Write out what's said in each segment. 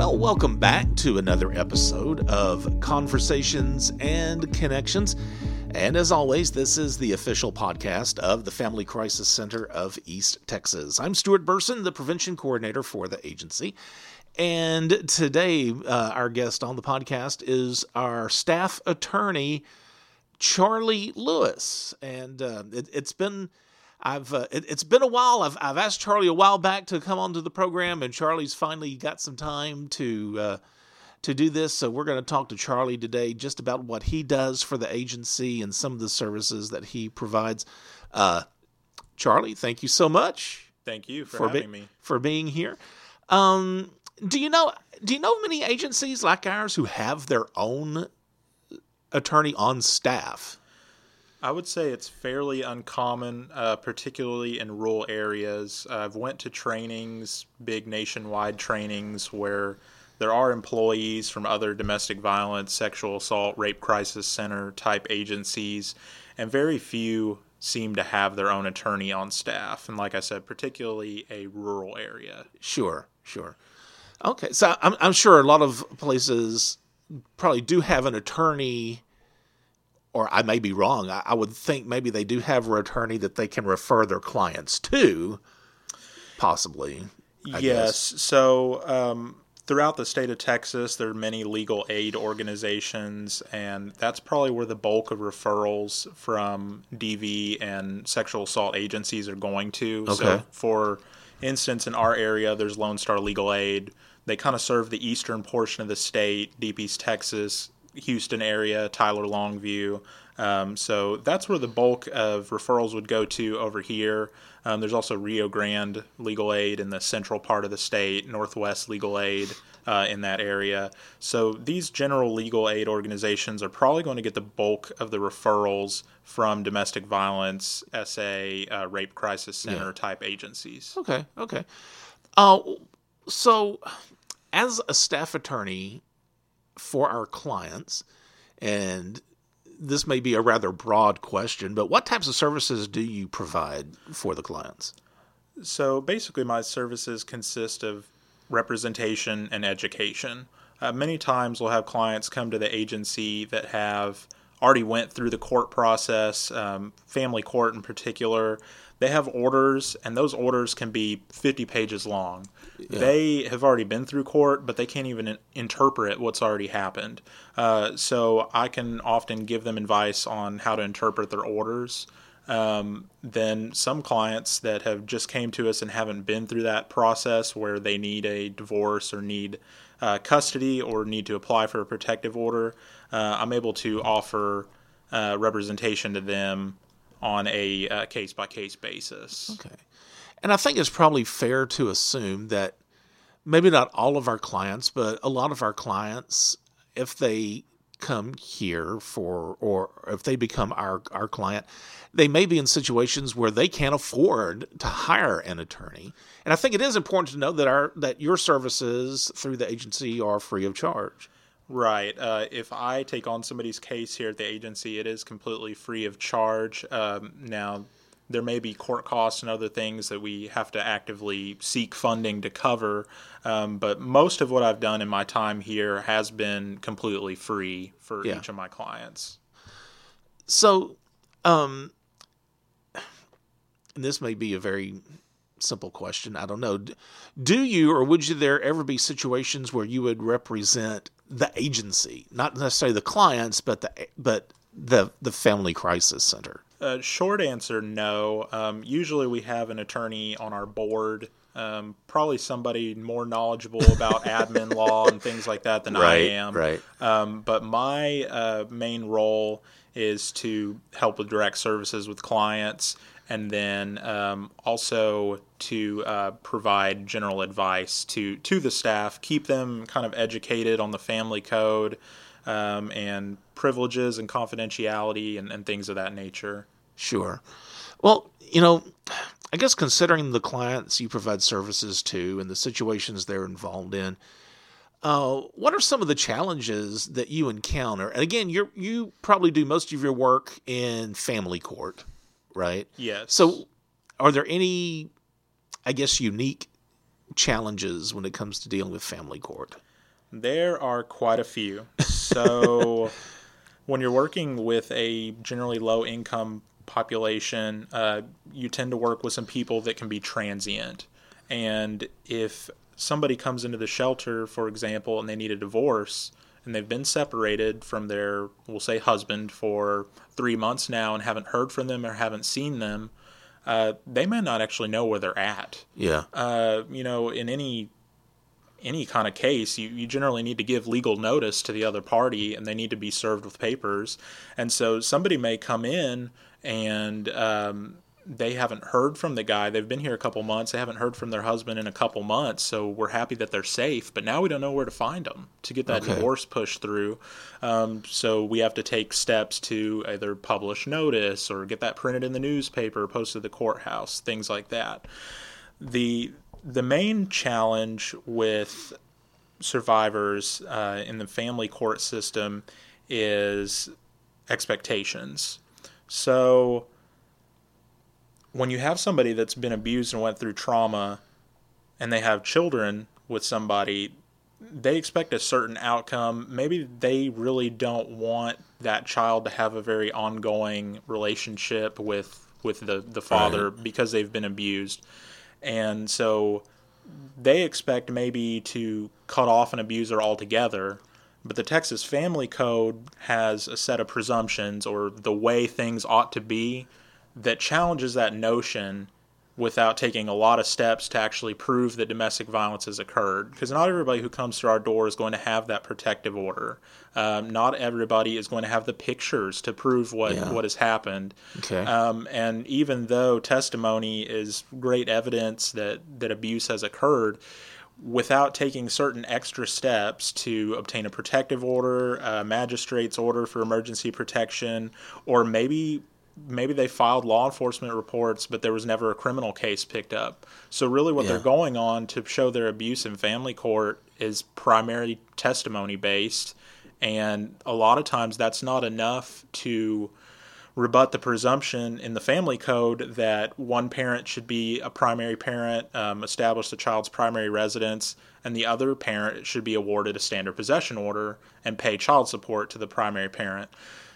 Well, welcome back to another episode of Conversations and Connections. And as always, this is the official podcast of the Family Crisis Center of East Texas. I'm Stuart Burson, the prevention coordinator for the agency. And today, uh, our guest on the podcast is our staff attorney, Charlie Lewis. And uh, it, has been. I've uh, it, has been a while. I've I've asked Charlie a while back to come onto the program, and Charlie's finally got some time to uh, to do this. So we're going to talk to Charlie today just about what he does for the agency and some of the services that he provides. Uh, Charlie, thank you so much. Thank you for, for having be- me for being here. Um, do you know do you know many agencies like ours who have their own attorney on staff? I would say it's fairly uncommon, uh, particularly in rural areas. I've went to trainings, big nationwide trainings, where there are employees from other domestic violence, sexual assault, rape crisis center type agencies, and very few seem to have their own attorney on staff. And like I said, particularly a rural area. Sure, sure. Okay, so I'm, I'm sure a lot of places probably do have an attorney or I may be wrong. I, I, would think maybe they do have an attorney that they can refer their clients to, possibly. I yes. Guess. So um, throughout the state of Texas, there are many legal aid organizations, and that's probably where the bulk of referrals from DV and sexual assault agencies are going to. Okay. So, for instance, in our area, there's Lone Star Legal Aid. They kind of serve the eastern portion of the state, Deep East Texas, Houston area, Tyler Longview. Um, so that's where the bulk of referrals would go to over here. Um, there's also Rio Grande Legal Aid in the central part of the state, Northwest Legal Aid uh, in that area. So these general legal aid organizations are probably going to get the bulk of the referrals from domestic violence, SA, uh, rape crisis center yeah. type agencies. Okay, okay. Uh, so, as a staff attorney for our clients, and this may be a rather broad question, but what types of services do you provide for the clients? So basically, my services consist of representation and education. Uh, many times, we'll have clients come to the agency that have already went through the court process, um, family court in particular. They have orders, and those orders can be 50 pages long. Yeah. They have already been through court, but they can't even interpret what's already happened. Uh, so I can often give them advice on how to interpret their orders. Um, then some clients that have just came to us and haven't been through that process where they need a divorce or need uh, custody or need to apply for a protective order, uh, I'm able to offer uh, representation to them on a case by case basis. Okay. And I think it's probably fair to assume that maybe not all of our clients, but a lot of our clients, if they come here for or if they become our our client they may be in situations where they can't afford to hire an attorney and i think it is important to know that our that your services through the agency are free of charge Right. Uh, if I take on somebody's case here at the agency, it is completely free of charge. Um, now, there may be court costs and other things that we have to actively seek funding to cover, um, but most of what I've done in my time here has been completely free for yeah. each of my clients. So, um, and this may be a very simple question. I don't know. Do you or would you there ever be situations where you would represent the agency, not necessarily the clients, but the but the the family crisis center? Uh, short answer, no. Um, usually we have an attorney on our board, um, probably somebody more knowledgeable about admin law and things like that than right, I am. Right. Um, but my uh, main role is to help with direct services with clients and then um, also to uh, provide general advice to to the staff, keep them kind of educated on the family code um, and privileges and confidentiality and, and things of that nature. Sure. Well, you know, I guess considering the clients you provide services to and the situations they're involved in, uh, what are some of the challenges that you encounter? And again, you you probably do most of your work in family court right? Yes. So, are there any, I guess, unique challenges when it comes to dealing with family court? There are quite a few. So, when you're working with a generally low income population, uh, you tend to work with some people that can be transient. And if somebody comes into the shelter, for example, and they need a divorce, and they've been separated from their, we'll say, husband for three months now and haven't heard from them or haven't seen them, uh, they may not actually know where they're at. Yeah. Uh, you know, in any any kind of case, you, you generally need to give legal notice to the other party and they need to be served with papers. And so somebody may come in and um, they haven't heard from the guy. They've been here a couple months. They haven't heard from their husband in a couple months. So we're happy that they're safe, but now we don't know where to find them to get that Okay. divorce pushed through. Um, so we have to take steps to either publish notice or get that printed in the newspaper, posted to the courthouse, things like that. The the main challenge with survivors uh, in the family court system is expectations. So when you have somebody that's been abused and went through trauma and they have children with somebody, they expect a certain outcome. Maybe they really don't want that child to have a very ongoing relationship with with the, the father because they've been abused. And so they expect maybe to cut off an abuser altogether. But the Texas Family Code has a set of presumptions or the way things ought to be that challenges that notion without taking a lot of steps to actually prove that domestic violence has occurred. Because not everybody who comes through our door is going to have that protective order. Um, not everybody is going to have the pictures to prove what, Yeah. what has happened. Okay. Um, and even though testimony is great evidence that, that abuse has occurred, without taking certain extra steps to obtain a protective order, a magistrate's order for emergency protection, or maybe maybe they filed law enforcement reports, but there was never a criminal case picked up. So really, what Yeah. they're going on to show their abuse in family court is primarily testimony based, and a lot of times that's not enough to rebut the presumption in the family code that one parent should be a primary parent, um, establish the child's primary residence, and the other parent should be awarded a standard possession order and pay child support to the primary parent.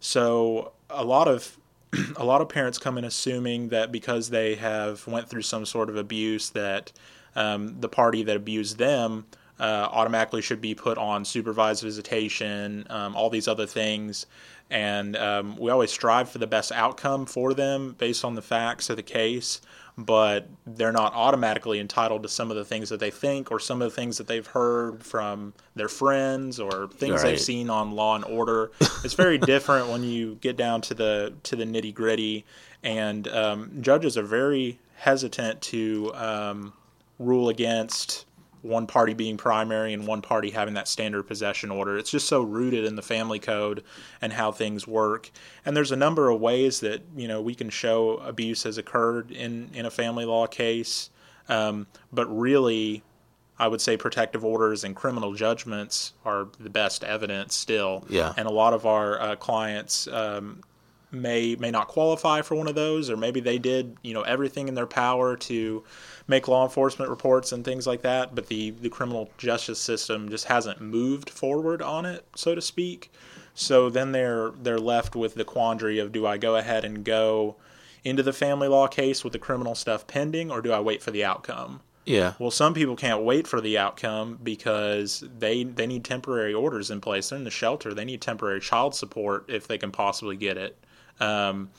So a lot of a lot of parents come in assuming that because they have went through some sort of abuse that um, the party that abused them uh, automatically should be put on supervised visitation, um, all these other things. And um, we always strive for the best outcome for them based on the facts of the case, but they're not automatically entitled to some of the things that they think or some of the things that they've heard from their friends or things Right. they've seen on Law and Order. It's very different when you get down to the to the nitty gritty, and um, judges are very hesitant to um, rule against one party being primary and one party having that standard possession order. It's just so rooted in the family code and how things work. And there's a number of ways that you know we can show abuse has occurred in in a family law case, um, but really. I would say protective orders and criminal judgments are the best evidence still. Yeah. And a lot of our uh, clients um, may may not qualify for one of those, or maybe they did you know everything in their power to make law enforcement reports and things like that, but the the criminal justice system just hasn't moved forward on it, so to speak. So then they're they're left with the quandary of do I go ahead and go into the family law case with the criminal stuff pending, or do I wait for the outcome? Yeah. Well, some people can't wait for the outcome because they they need temporary orders in place. They're in the shelter. They need temporary child support if they can possibly get it. Um,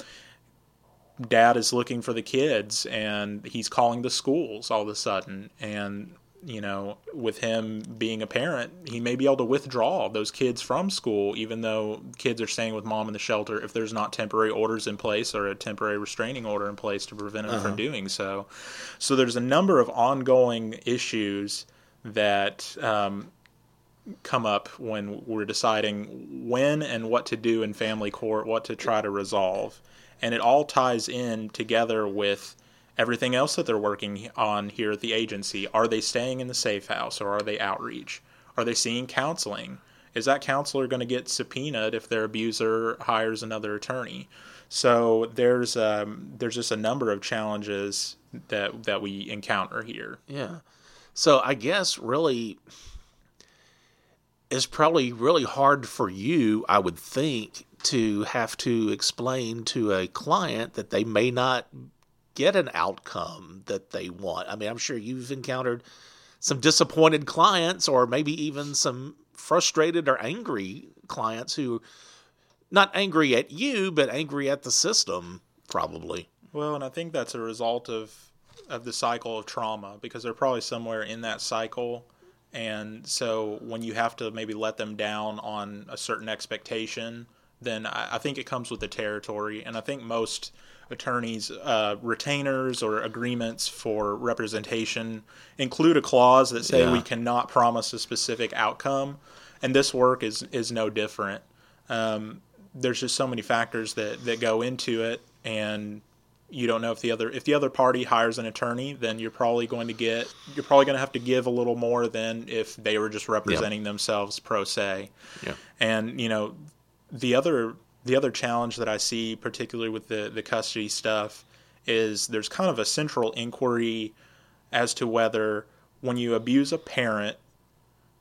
dad is looking for the kids, and he's calling the schools all of a sudden. And you know, with him being a parent, he may be able to withdraw those kids from school, even though kids are staying with mom in the shelter. If there's not temporary orders in place or a temporary restraining order in place to prevent him from doing so. So there's a number of ongoing issues that um, come up when we're deciding when and what to do in family court, what to try to resolve. And it all ties in together with everything else that they're working on here at the agency. Are they staying in the safe house or are they outreach? Are they seeing counseling? Is that counselor going to get subpoenaed if their abuser hires another attorney? So there's um, there's just a number of challenges that that we encounter here. Yeah. So I guess really is probably really hard for you, I would think, to have to explain to a client that they may not get an outcome that they want. I mean, I'm sure you've encountered some disappointed clients or maybe even some frustrated or angry clients who not angry at you but angry at the system probably. Well, and I think that's a result of of the cycle of trauma because they're probably somewhere in that cycle and so when you have to maybe let them down on a certain expectation, then I, I think it comes with the territory. And I think most attorneys' uh, retainers or agreements for representation include a clause that say yeah. we cannot promise a specific outcome. And this work is is no different. Um, there's just so many factors that that go into it, and you don't know if the other if the other party hires an attorney then you're probably going to get you're probably going to have to give a little more than if they were just representing themselves pro se yeah. and you know the other the other challenge that i see particularly with the the custody stuff is there's kind of a central inquiry as to whether when you abuse a parent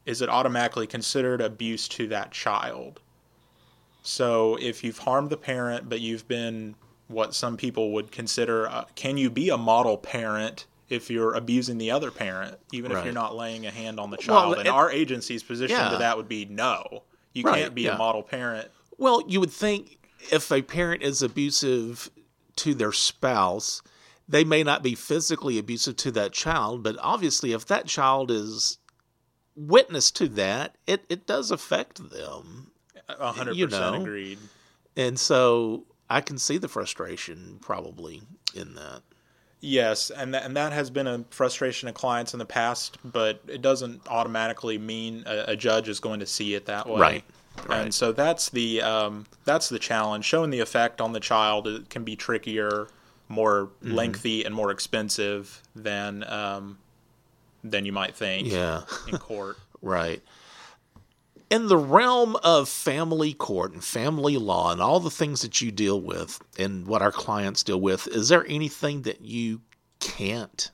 is it automatically considered abuse to that child so if you've harmed the parent but you've been what some people would consider uh, can you be a model parent if you're abusing the other parent, even right. if you're not laying a hand on the child? Well, and it, our agency's position yeah. to that would be no. You right, can't be yeah. a model parent. Well, you would think if a parent is abusive to their spouse, they may not be physically abusive to that child, but obviously, if that child is witness to that, it, it does affect them. 100% you know? agreed. And so I can see the frustration probably in that. Yes, and that, and that has been a frustration of clients in the past, but it doesn't automatically mean a, a judge is going to see it that way. Right. Right. And so that's the um, that's the challenge. Showing the effect on the child it can be trickier, more mm-hmm. lengthy, and more expensive than um, than you might think. Yeah. in court. right in the realm of family court and family law and all the things that you deal with and what our clients deal with, is there anything that you can't?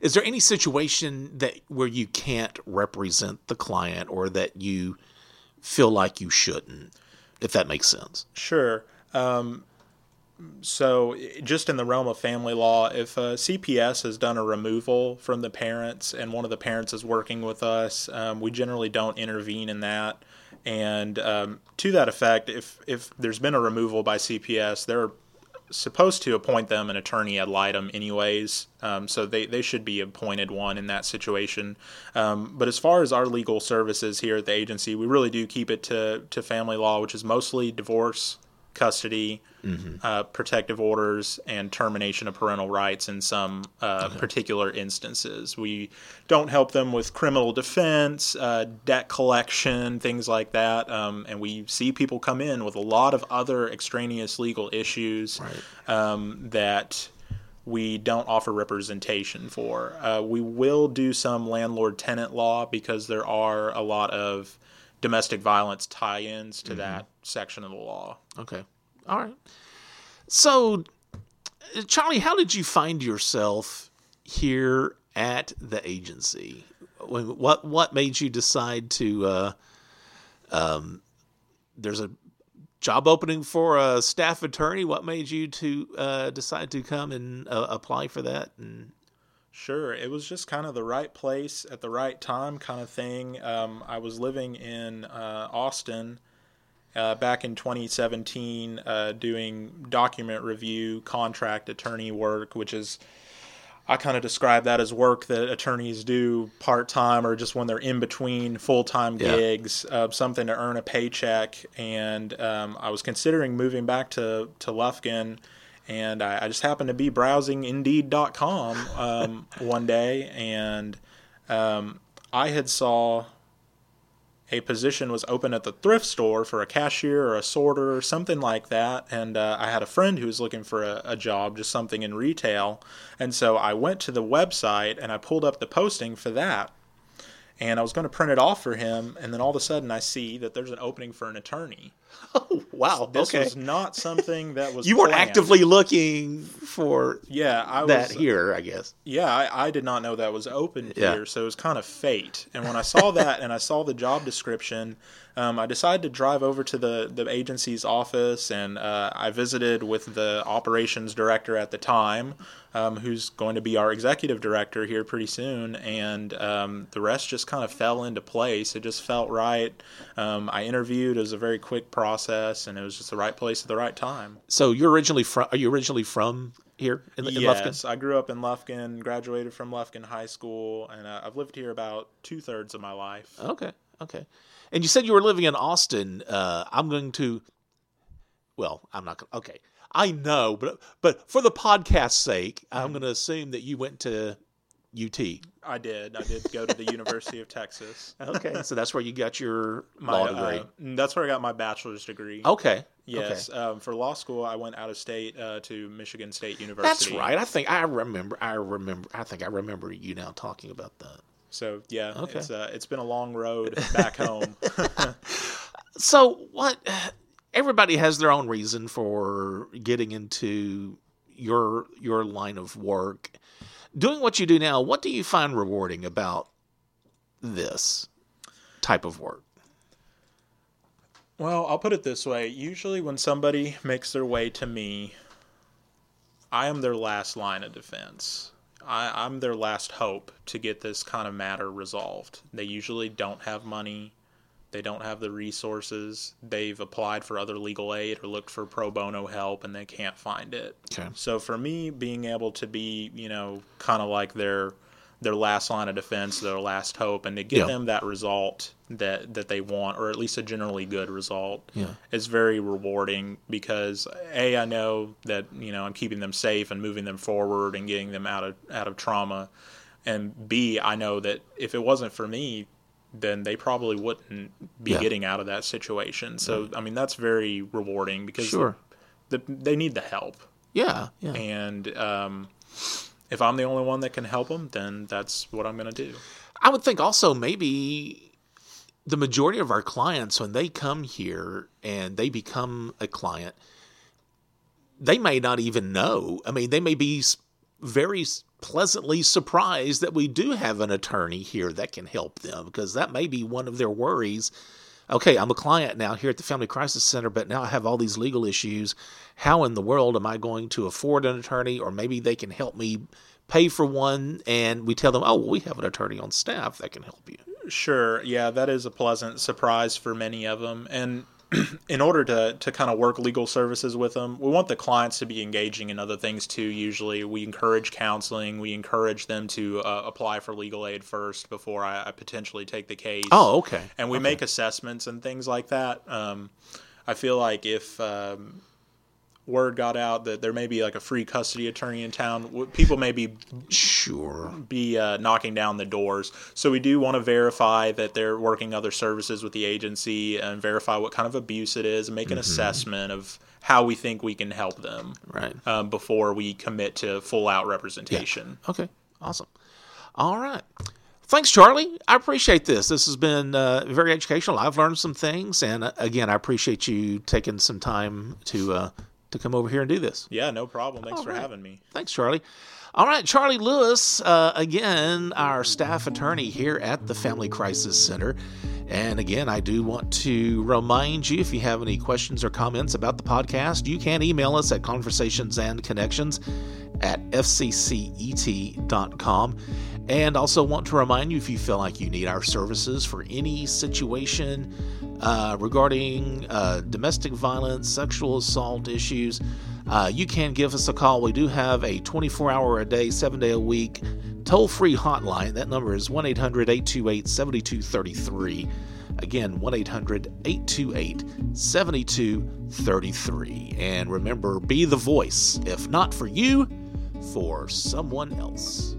Is there any situation that where you can't represent the client or that you feel like you shouldn't, if that makes sense? Sure. Um, so just in the realm of family law if a cps has done a removal from the parents and one of the parents is working with us um, we generally don't intervene in that. And um, to that effect if if there's been a removal by cps they're supposed to appoint them an attorney ad litem anyways. Um, so they, they should be appointed one in that situation. Um, but as far as our legal services here at the agency we really do keep it to, to family law which is mostly divorce custody, mm-hmm. uh, protective orders, and termination of parental rights in some uh, particular instances. We don't help them with criminal defense, uh, debt collection, things like that. Um, and we see people come in with a lot of other extraneous legal issues right. um, that we don't offer representation for. Uh, we will do some landlord tenant law because there are a lot of domestic violence tie-ins to mm-hmm. that section of the law. Okay. All right. So, Charlie, how did you find yourself here at the agency? What what made you decide to? Uh, um, there's a job opening for a staff attorney. What made you to uh, decide to come and uh, apply for that? And Sure, it was just kind of the right place at the right time, kind of thing. Um, I was living in uh, Austin uh, back in 2017, uh, doing document review, contract attorney work, which is I kind of describe that as work that attorneys do part time or just when they're in between full time yeah. gigs, uh, something to earn a paycheck. And um, I was considering moving back to to Lufkin and I, I just happened to be browsing Indeed.com um, one day, and um, I had saw a position was open at the thrift store for a cashier or a sorter or something like that. And uh, I had a friend who was looking for a, a, job, just something in retail. And so I went to the website and I pulled up the posting for that. And I was going to print it off for him. And then all of a sudden I see that there's an opening for an attorney. Oh, wow. This okay. was not something that was. you weren't planned. actively looking for Yeah, I was. that here, I guess. Yeah, I, I did not know that was open Yeah. here, so it was kind of fate. And when I saw that and I saw the job description, um, I decided to drive over to the, the agency's office and uh, I visited with the operations director at the time, um, who's going to be our executive director here pretty soon. And um, the rest just kind of fell into place. It just felt right. Um, I interviewed. It was a very quick process, and it was just the right place at the right time. So you're originally from? Are you originally from here in, in yes, Lufkin? I grew up in Lufkin, graduated from Lufkin High School, and uh, I've lived here about two thirds of my life. Okay, okay. And you said you were living in Austin. Uh, I'm going to. Well, I'm not going. to Okay, I know, but but for the podcast's sake, Mm-hmm. I'm going to assume that you went to UT. I did. I did go to the University of Texas. Okay, so that's where you got your My, law degree. uh, that's where I got my bachelor's degree. okay. Yes. Okay. Um, for law school, I went out of state uh, to Michigan State University. That's right. I think I remember. I remember. I think I remember you now talking about that. So yeah, Okay. it's uh, it's been a long road back home. So what? Everybody has their own reason for getting into your your line of work. Doing what you do now, what do you find rewarding about this type of work? Well, I'll put it this way. Usually, when somebody makes their way to me, I am their last line of defense. I, I'm their last hope to get this kind of matter resolved. They usually don't have money. They don't have the resources. They've applied for other legal aid or looked for pro bono help and they can't find it. Okay. So for me, being able to be, you know, kind of like their their last line of defense, their last hope, and to get Yeah. them that result that that they want, or at least a generally good result, Yeah. is very rewarding because a I know that you know I'm keeping them safe and moving them forward and getting them out of out of trauma, and b I know that if it wasn't for me, then they probably wouldn't be Yeah. getting out of that situation. So I mean that's very rewarding because Sure. the, they need the help Yeah. Yeah. and um, if I'm the only one that can help them, then that's what I'm going to do. I would think also maybe the majority of our clients, when they come here and they become a client, they may not even know. I mean, they may be very pleasantly surprised that we do have an attorney here that can help them because that may be one of their worries. Okay, I'm a client now here at the Family Crisis Center, but now I have all these legal issues. How in the world am I going to afford an attorney? Or maybe they can help me pay for one, and we tell them, oh, well, we have an attorney on staff that can help you. Sure, yeah, that is a pleasant surprise for many of them. And in order to, to kind of work legal services with them, we want the clients to be engaging in other things too. Usually, we encourage counseling, we encourage them to uh, apply for legal aid first before I, I potentially take the case. Oh, okay. and we Okay. make assessments and things like that. Um, I feel like if um, word got out that there may be like a free custody attorney in town, people may be Sure. be uh, knocking down the doors. So we do want to verify that they're working other services with the agency and verify what kind of abuse it is and make an assessment of how we think we can help them Right. um, before we commit to full out representation. Okay. Awesome. All right. Thanks, Charlie. I appreciate this. This has been uh, very educational. I've learned some things, and uh, again, I appreciate you taking some time to uh, to come over here and do this. Yeah, no problem. Thanks All for right. having me. Thanks, Charlie. All right, Charlie Lewis, uh, again, our staff attorney here at the Family Crisis Center. And again, I do want to remind you if you have any questions or comments about the podcast, you can email us at conversationsandconnections at fccet.com. And also want to remind you if you feel like you need our services for any situation uh, regarding uh, domestic violence, sexual assault issues, uh, you can give us a call. We do have a 24 hour a day, seven day a week toll free hotline. That number is 1 800 828 7233. Again, 1 800 828 7233. And remember, be the voice, if not for you, for someone else.